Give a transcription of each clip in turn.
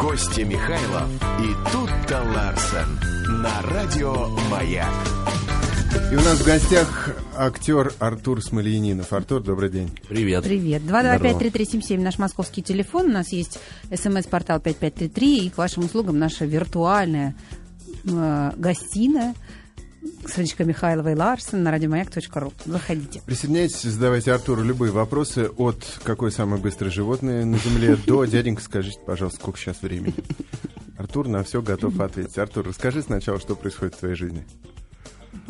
Костя Михайлов и Тут-то Ларсен на радио «Маяк». И у нас в гостях актер Артур Смольянинов. Артур, добрый день. Привет. Привет. 225-3377 наш московский телефон. У нас есть смс-портал 5533 и к вашим услугам наша виртуальная э, гостиная Сонечка Михайлова и Ларсен на радиомаяк.ру. Заходите. Присоединяйтесь, задавайте Артуру любые вопросы от какое самое быстрое животное на Земле до дяденька, скажите, пожалуйста, сколько сейчас времени. Артур на все готов ответить. Артур, расскажи сначала, что происходит в твоей жизни.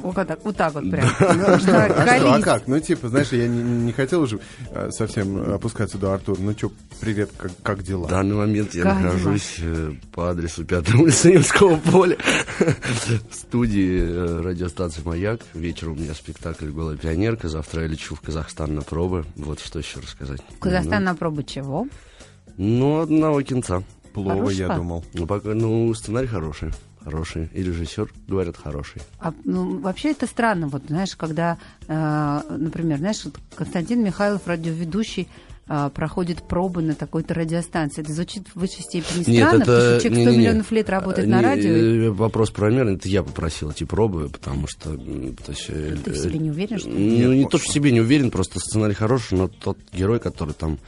Вот так вот, так вот прям. А что, а как? Ну, типа, знаешь, я не, не хотел уже э, совсем опускаться до Артура. Ну, что, привет, как, как дела? В данный момент я как нахожусь дела? Э, по адресу 5 улицы Невского поля в студии э, радиостанции «Маяк». Вечером у меня спектакль «Голая пионерка». Завтра я лечу в Казахстан на пробы. Вот что еще рассказать. В Казахстан ну, на пробы чего? Ну, одного кинца. Плова, я думал. Ну, пока, ну, сценарий хороший хороший, и режиссер, говорят, хороший. А, ну, вообще это странно, вот, знаешь, когда, э, например, знаешь, Константин Михайлов, радиоведущий, э, проходит пробы на такой-то радиостанции. Это звучит в высшей степени странно, Нет, это... потому что человек 100 не, не, не. миллионов лет работает не, на радио. И... Вопрос правомерный, это я попросил эти пробы, потому что... То есть, э, Ты в себе не уверен, что ли? Ну, не то, что в себе не уверен, просто сценарий хороший, но тот герой, который там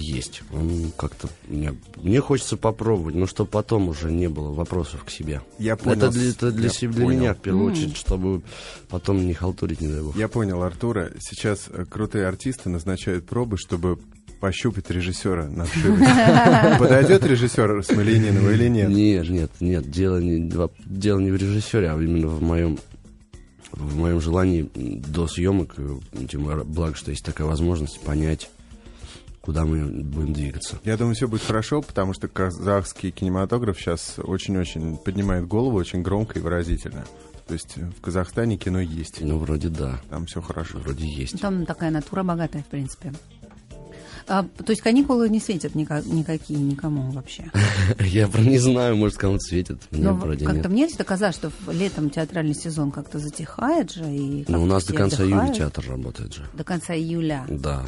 есть. Он как-то мне, мне хочется попробовать, но чтобы потом уже не было вопросов к себе. Я понял. Это для, это для, Я себя, для меня в первую mm. очередь, чтобы потом не халтурить, не дай бог. Я понял, Артура. Сейчас э, крутые артисты назначают пробы, чтобы пощупать режиссера на Подойдет режиссер Смоленинова или нет? Нет, нет, нет. Дело не, дело не в режиссере, а именно в моем в моем желании до съемок, э, тем благо, что есть такая возможность понять куда мы будем двигаться. Я думаю, все будет хорошо, потому что казахский кинематограф сейчас очень-очень поднимает голову, очень громко и выразительно. То есть в Казахстане кино есть. Ну, вроде да. Там все хорошо. Вроде есть. Там такая натура богатая, в принципе. А, то есть каникулы не светят никак, никакие никому вообще? Я про не знаю, может, кому-то светят. Вроде как-то мне это казалось, что летом театральный сезон как-то затихает же. И ну, у нас до конца июля театр работает же. До конца июля? Да,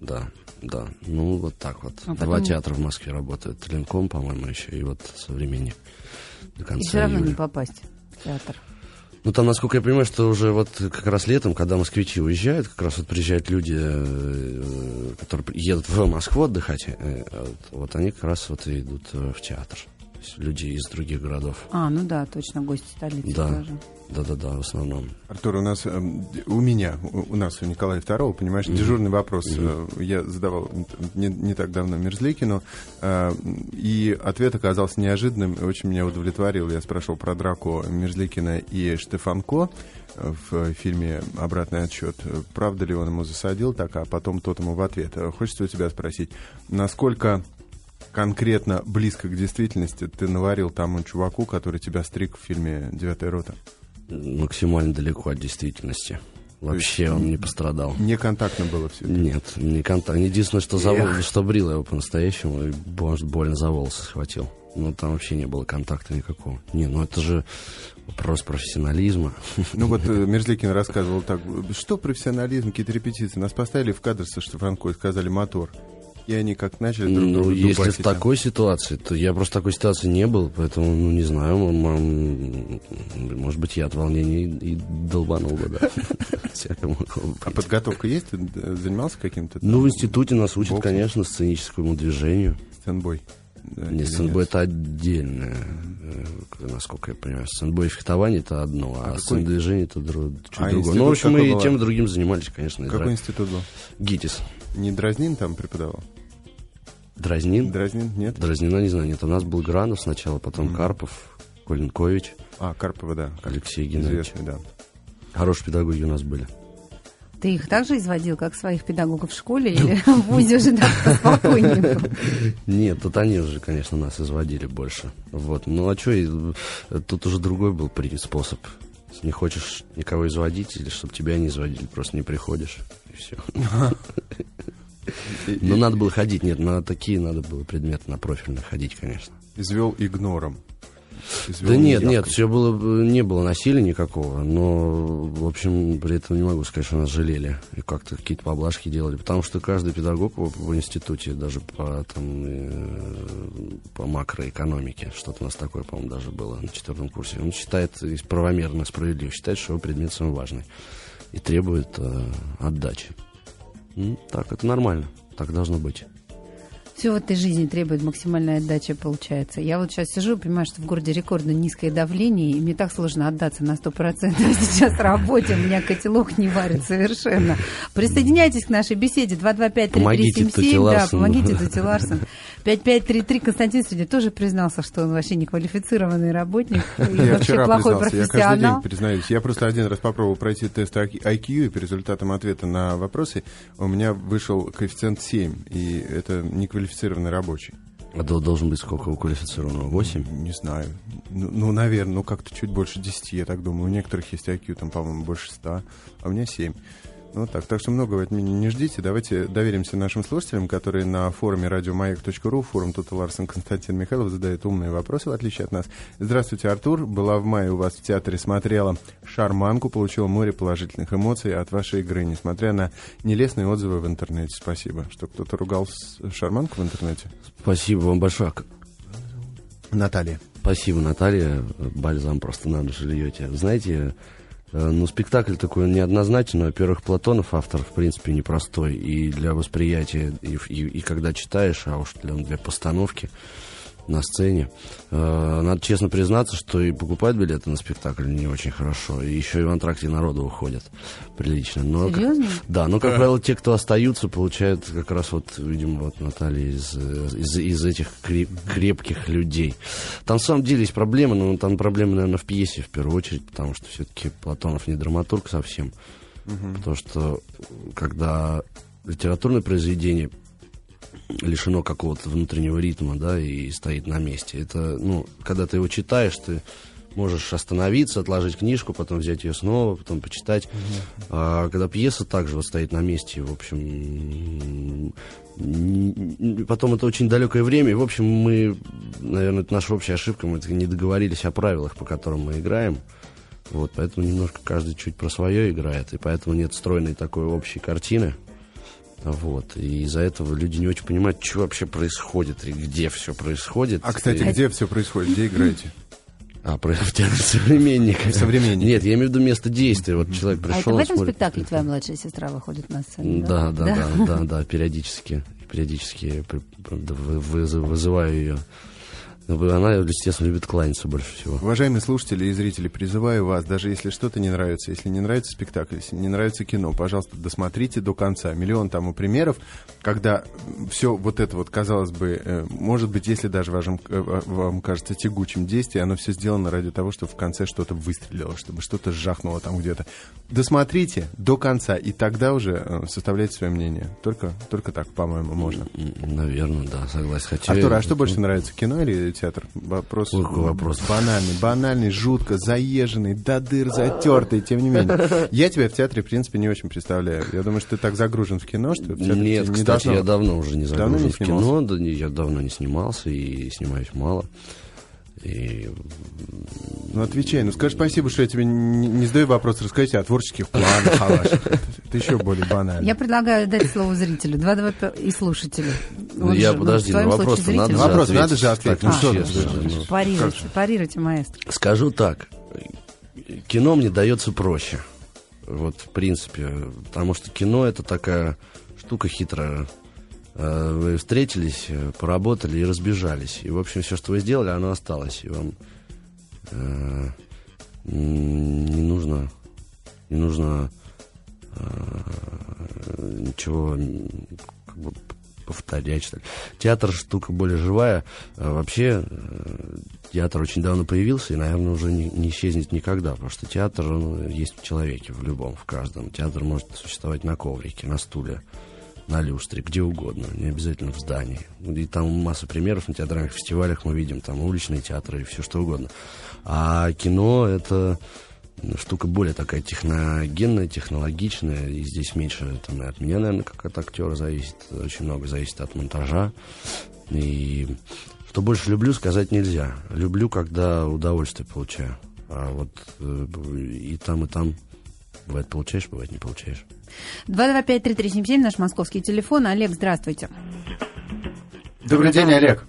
да да. Ну, вот так вот. А Два театра в Москве работают. Ленком, по-моему, еще, и вот современник. До конца и все равно июля. не попасть в театр. Ну, там, насколько я понимаю, что уже вот как раз летом, когда москвичи уезжают, как раз вот приезжают люди, э, которые едут в Москву отдыхать, э, вот они как раз вот и идут э, в театр. То есть люди из других городов. А, ну да, точно, гости столицы да. тоже. Да-да-да, в основном. Артур, у нас, э, у меня, у нас, у Николая II, понимаешь, mm-hmm. дежурный вопрос. Mm-hmm. Я задавал не, не так давно Мерзликину, э, и ответ оказался неожиданным и очень меня удовлетворил. Я спрашивал про драку Мерзликина и Штефанко в фильме «Обратный отсчет». Правда ли он ему засадил так, а потом тот ему в ответ. Хочется у тебя спросить, насколько конкретно близко к действительности ты наварил тому чуваку, который тебя стриг в фильме «Девятая рота»? максимально далеко от действительности. Вообще он не пострадал. Не контактно было все? Нет, не контактно. Единственное, что, за... что брил его по-настоящему, и может, больно за волосы схватил. Но там вообще не было контакта никакого. Не, ну это же вопрос профессионализма. Ну вот э, Мерзликин рассказывал так, что профессионализм, какие-то репетиции. Нас поставили в кадр со Штефанко и сказали мотор и они как начали друг Ну, если в такой ситуации, то я просто такой ситуации не был, поэтому, ну, не знаю, может быть, я от волнения и долбанул бы, да. А подготовка есть? Ты занимался каким-то? Ну, в институте нас учат, конечно, сценическому движению. Стенбой. Не, сценбой это отдельное, э, насколько я понимаю. Сценбой и фехтование это одно, а, а сцендвижение это друг, чуть а другое. Ну, в общем, мы и тем другим занимались, конечно. Какой институт был? ГИТИС. Не Дразнин там преподавал? Дразнин? Дразнин, нет? Дразнина не знаю, нет. У нас был Гранов сначала, потом mm-hmm. Карпов, Коленкович. А, Карпова, да. Алексей Геннадьевич. Известный, да. Хорошие педагоги у нас были. Ты их также изводил, как своих педагогов в школе, или в ВУЗе уже так спокойнее Нет, тут они уже, конечно, нас изводили больше. Вот. Ну а что, тут уже другой был способ. Не хочешь никого изводить, или чтобы тебя не изводили, просто не приходишь, и все. Ну, надо было ходить. Нет, на такие надо было предметы, на профильные ходить, конечно. Извел игнором. Извел да нет, нет, все было, не было насилия никакого, но, в общем, при этом не могу сказать, что нас жалели и как-то какие-то поблажки делали, потому что каждый педагог в, в институте, даже по, там, э, по макроэкономике. Что-то у нас такое, по-моему, даже было на четвертом курсе. Он считает правомерно, справедливо, считает, что его предмет самый важный. И требует э, отдачи. Так, это нормально. Так должно быть все в этой жизни требует максимальной отдачи, получается. Я вот сейчас сижу и понимаю, что в городе рекордно низкое давление, и мне так сложно отдаться на 100% сейчас работе. У меня котелок не варит совершенно. Присоединяйтесь к нашей беседе 225-3377. Да, помогите Тути Ларсон. 5533 Константин сегодня тоже признался, что он вообще не квалифицированный работник и я вообще плохой признался. профессионал. Я каждый день признаюсь. Я просто один раз попробовал пройти тест IQ, и по результатам ответа на вопросы у меня вышел коэффициент 7, и это не квалифицированный рабочий. А должен быть сколько у квалифицированного? 8? Не знаю. Ну, ну, наверное, ну как-то чуть больше 10, я так думаю. У некоторых есть IQ, там, по-моему, больше 100, а у меня 7. Ну так, так что многого от меня не ждите. Давайте доверимся нашим слушателям, которые на форуме радиомаяк.ру, форум Тута Ларсен Константин Михайлов задает умные вопросы, в отличие от нас. Здравствуйте, Артур. Была в мае у вас в театре, смотрела «Шарманку», получила море положительных эмоций от вашей игры, несмотря на нелестные отзывы в интернете. Спасибо. Что, кто-то ругал «Шарманку» в интернете? Спасибо вам большое. Наталья. Спасибо, Наталья. Бальзам просто на душу льете. Знаете, ну, спектакль такой неоднозначный. Во-первых, Платонов автор, в принципе, непростой. И для восприятия, и, и, и когда читаешь, а уж для, для постановки на сцене. Э, надо честно признаться, что и покупать билеты на спектакль не очень хорошо. И еще и в антракте народу уходят прилично. Но, Серьезно? Как, да, но, как правило, те, кто остаются, получают как раз вот, видимо, вот Наталья из, из, из этих крепких людей. Там, на самом деле, есть проблемы, но там проблемы, наверное, в пьесе в первую очередь, потому что все-таки Платонов не драматург совсем. Угу. Потому что, когда литературное произведение лишено какого-то внутреннего ритма, да, и стоит на месте. Это, ну, когда ты его читаешь, ты можешь остановиться, отложить книжку, потом взять ее снова, потом почитать. Uh-huh. А когда пьеса также вот стоит на месте, в общем, потом это очень далекое время, и, в общем, мы, наверное, это наша общая ошибка, мы не договорились о правилах, по которым мы играем. Вот, поэтому немножко каждый чуть про свое играет, и поэтому нет стройной такой общей картины. Вот. И из-за этого люди не очень понимают, что вообще происходит и где все происходит. А, кстати, и... где все происходит? Где играете? А, про современника. Современника. Нет, я имею в виду место действия. Вот человек пришел... А это в этом смотрит... спектакле твоя младшая сестра выходит на сцену, да, да, да, да, да периодически. Периодически вызываю ее она, естественно, любит кланяться больше всего. Уважаемые слушатели и зрители, призываю вас, даже если что-то не нравится, если не нравится спектакль, если не нравится кино, пожалуйста, досмотрите до конца. Миллион тому примеров, когда все вот это вот, казалось бы, э, может быть, если даже вам, э, вам кажется тягучим действие, оно все сделано ради того, чтобы в конце что-то выстрелило, чтобы что-то жахнуло там где-то. Досмотрите до конца, и тогда уже э, составляйте свое мнение. Только, только так, по-моему, можно. Наверное, да, согласен. Хотя... Артур, а что больше нравится, кино или театр. Вопрос, Ой, вопрос. банальный, банальный, жутко, заезженный, до дыр затертый, тем не менее. Я тебя в театре, в принципе, не очень представляю. Я думаю, что ты так загружен в кино, что в Нет, не кстати, должно... я давно уже не загружен давно не в кино, да, я давно не снимался и снимаюсь мало. И... Ну, отвечай. Ну, скажи спасибо, что я тебе не, не задаю вопрос. Расскажите о творческих планах, Это еще более банально. Я предлагаю дать слово зрителю. Два, два и слушателю. Ну, я, ну, подожди, на вопрос надо же Вопрос надо же ответить. Ну, что Парируйте, парируйте, маэстро. Скажу так. Кино мне дается проще. Вот, в принципе. Потому что кино это такая штука хитрая вы встретились, э, поработали и разбежались. И, в общем, все, что вы сделали, оно осталось. И вам э, не нужно, не нужно э, ничего как бы, повторять, что ли. Театр штука более живая. А вообще, э, театр очень давно появился и, наверное, уже не, не исчезнет никогда, потому что театр он есть в человеке, в любом, в каждом. Театр может существовать на коврике, на стуле на люстре, где угодно, не обязательно в здании. И там масса примеров на театральных фестивалях мы видим, там уличные театры и все что угодно. А кино это штука более такая техногенная, технологичная, и здесь меньше там, от меня, наверное, как от актера зависит, очень много зависит от монтажа. И что больше люблю, сказать нельзя. Люблю, когда удовольствие получаю. А вот э, и там, и там бывает получаешь, бывает не получаешь. 225-3377, наш московский телефон. Олег, здравствуйте. Добрый день, Олег.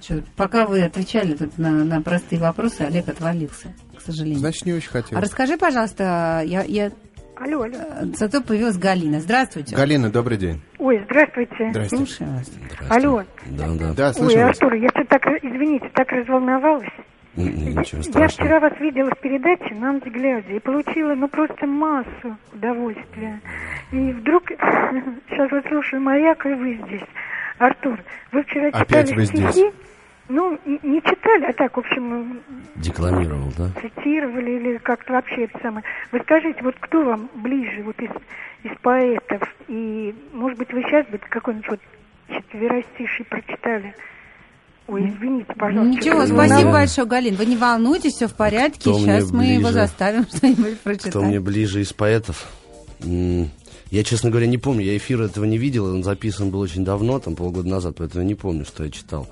Что, пока вы отвечали тут на, на простые вопросы, Олег отвалился, к сожалению. Значит, не очень хотел. А расскажи, пожалуйста, я, я... Алло, алло. э, Зато появилась Галина. Здравствуйте. Галина, добрый день. Ой, здравствуйте. Здрасте. Слушаю вас. Алло. Да, да. Да, Ой, вас. Артур, я так, извините, так разволновалась. Ничего Я страшного. вчера вас видела в передаче «На глядя» и получила, ну, просто массу удовольствия. И вдруг, сейчас вот слушаю «Маяк», и вы здесь. Артур, вы вчера Опять читали вы стихи? здесь. Ну, не не читали, а так, в общем, Декламировал, да? цитировали или как-то вообще это самое. Вы скажите, вот кто вам ближе вот из, из поэтов? И, может быть, вы сейчас бы какой-нибудь вот четверостиший прочитали? Ой, извините, пожалуйста. Ничего, спасибо большое, Галин. Вы не волнуйтесь, все в порядке. Кто Сейчас мы его ближе? заставим что-нибудь прочитать. Кто мне ближе из поэтов? Я, честно говоря, не помню. Я эфир этого не видел. Он записан был очень давно, там полгода назад, поэтому я не помню, что я читал.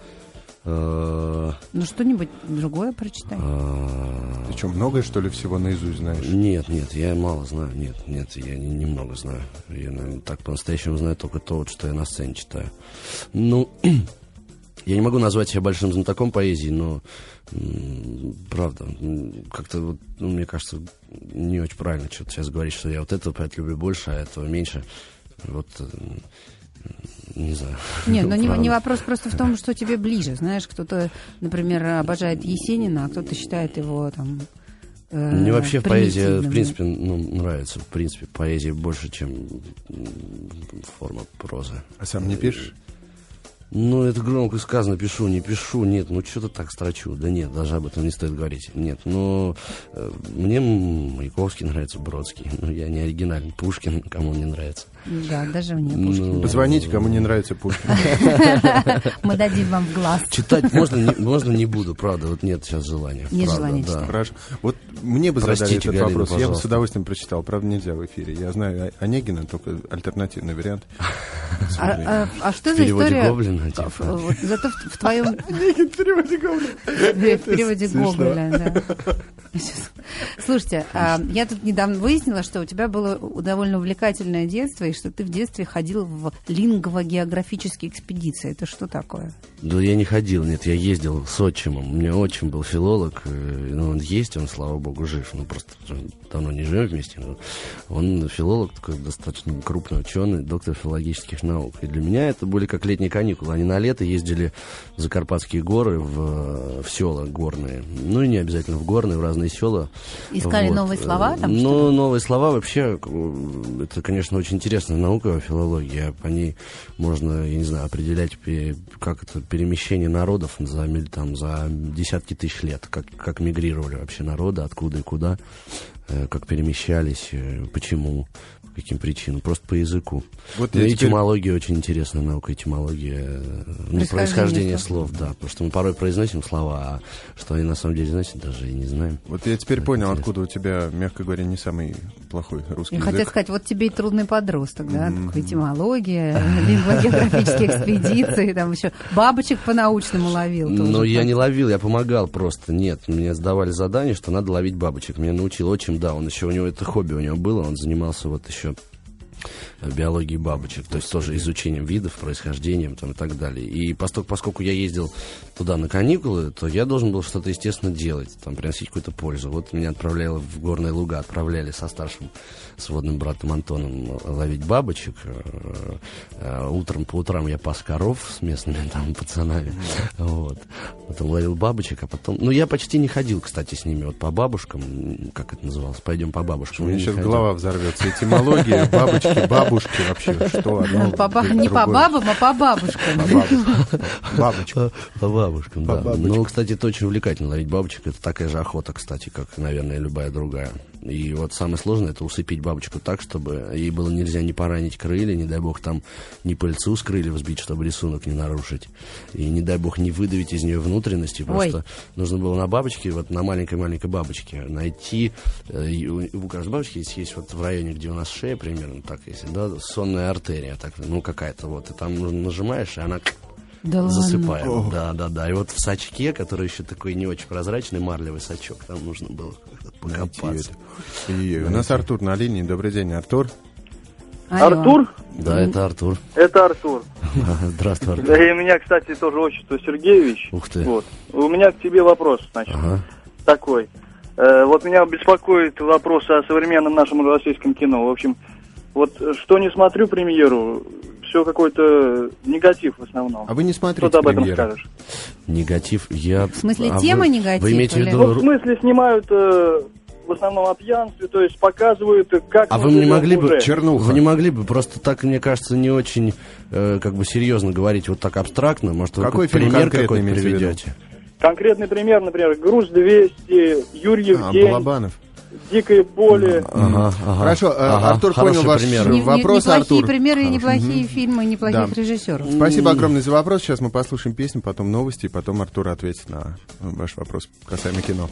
Э, Ну, что-нибудь другое прочитай. а, Ты что, многое, что ли, всего наизусть знаешь? Нет, нет, я мало знаю. Нет, нет, я не- немного знаю. Я, наверное, так по-настоящему знаю только то, что я на сцене читаю. Ну, я не могу назвать себя большим знатоком поэзии, но правда, как-то вот, ну, мне кажется, не очень правильно что-то сейчас говорить, что я вот этого поэта люблю больше, а этого меньше. Вот, э, не знаю. Нет, но не, Правда. не вопрос просто в том, что тебе ближе. Знаешь, кто-то, например, обожает Есенина, а кто-то считает его там... э, Мне вообще поэзия, в принципе, ну, нравится. В принципе, поэзия больше, чем форма прозы. А сам не пишешь? Ну, это громко сказано, пишу, не пишу, нет, ну что-то так строчу. Да нет, даже об этом не стоит говорить. Нет, но э, мне Маяковский нравится, Бродский. Ну, я не оригинальный, Пушкин, кому не нравится. Да, даже мне Пушкин. Ну, Позвоните, кому не нравится Пушкин. Мы дадим вам в глаз. Читать можно, не, можно не буду, правда, вот нет сейчас желания. Нет правда, желания да. читать. Хорошо. Вот мне бы задали этот вопрос. Я бы с удовольствием прочитал. Правда, нельзя в эфире. Я знаю Онегина, только альтернативный вариант. А, а- а что В за переводе история? Типа. В- вот зато в, в твоем... В переводе Гоблина. В переводе. Гоголя, да. Слушайте, а, я тут недавно выяснила, что у тебя было довольно увлекательное детство, и что ты в детстве ходил в лингвогеографические экспедиции. Это что такое? Да я не ходил, нет, я ездил с отчимом. У меня отчим был филолог, э, ну, он есть, он, слава богу, жив. Ну, просто давно не живем вместе. Но он филолог, такой достаточно крупный ученый, доктор филологических наук. И для меня это были как летние каникулы. Они на лето ездили в Закарпатские горы, в, в села горные. Ну, и не обязательно в горные, в разные села. Искали Вот. новые слова там, Ну, новые слова вообще, э, это, конечно, очень интересная наука, филология. По ней можно, я не знаю, определять, как это перемещение народов за, там, за десятки тысяч лет, как, как мигрировали вообще народы, откуда и куда, э, как перемещались, э, почему, по каким причинам, просто по языку. Вот Ну, я теперь- этимология очень интересная наука, этимология, э, ну, Происхождение слов. да, потому что мы порой произносим слова, а что они на самом деле значат, даже и не знаем. Вот я теперь Это понял, интересно. откуда у тебя, мягко говоря, не самый плохой русский Я язык. сказать, вот тебе и трудный подросток, да, такой этимология, лингвогеографические экспедиции, там еще бабочек по-научному ловил. Ну, я не ловил, я помогал просто. Нет, мне сдавали задание, что надо ловить бабочек. Меня научил отчим, да, он еще, у него это хобби у него было, он занимался вот еще э, биологией бабочек, то есть тоже изучением видов, происхождением там, и так далее. И поскольку, поскольку я ездил туда на каникулы, то я должен был что-то, естественно, делать, там, приносить какую-то пользу. Вот меня отправляли в горные луга, отправляли со старшим сводным братом Антоном ловить бабочек. Э, э, Утром, по утрам я пас коров с местными там пацанами. Вот. Потом ловил бабочек, а потом... Ну, я почти не ходил, кстати, с ними вот по бабушкам. Как это называлось? Пойдем по бабушкам. У меня сейчас ходил. голова взорвется. Этимология, бабочки, бабушки вообще. Что одно? Ну, по ба- не по другое. бабам, а по бабушкам. По бабушкам. Бабочка. По, по бабушкам, По да. бабочкам. Ну, кстати, это очень увлекательно ловить бабочек. Это такая же охота, кстати, как, наверное, любая другая. И вот самое сложное это усыпить бабочку так, чтобы ей было нельзя не поранить крылья, не дай бог там не пыльцу с крыльев сбить, чтобы рисунок не нарушить. И не дай бог не выдавить из нее внутренности. Ой. Просто нужно было на бабочке, вот на маленькой-маленькой бабочке найти. э, у каждой бабочки есть, есть вот в районе, где у нас шея примерно так, если, да, сонная артерия, так, ну какая-то вот. И там нажимаешь, и она Да ладно. засыпаем. Да, да, да. И вот в сачке, который еще такой не очень прозрачный, марлевый сачок, там нужно было покопаться. И у нас Артур на линии. Добрый день, Артур. Алло. Артур? Да, это Артур. Это Артур. Здравствуй, Артур. Да, и у меня, кстати, тоже отчество Сергеевич. Ух ты. Вот. У меня к тебе вопрос, значит, Ага. такой. Э, вот меня беспокоит вопрос о современном нашем российском кино. В общем, вот э, что не смотрю премьеру, все какой-то негатив в основном. А вы не Что смотрите ты об этом премьеры? скажешь? Негатив, я... В смысле, А тема вы- негатив Вы имеете в или- виду... Ну, в смысле, снимают э, в основном о пьянстве, то есть показывают, э, как А мы вы не живем могли бы, уже. Чернуха. вы не могли бы просто так, мне кажется, не очень э, как бы серьезно говорить вот так абстрактно? Может, вы Какой фильм пример конкретно какой-то имеете в виду? приведете? Конкретный пример, например, «Груз-200», «Юрьев А, день», Балабанов. «Дикое поле». Ага, ага. Хорошо, э, Ага, Артур хороший понял ваш пример. э, Не- не- вопрос, неплохие Артур. примеры и неплохие фильмы, неплохих Да. режиссеров. Спасибо огромное за вопрос. Сейчас мы послушаем песню, потом новости, и потом Артур ответит на ваш вопрос касаемо кино.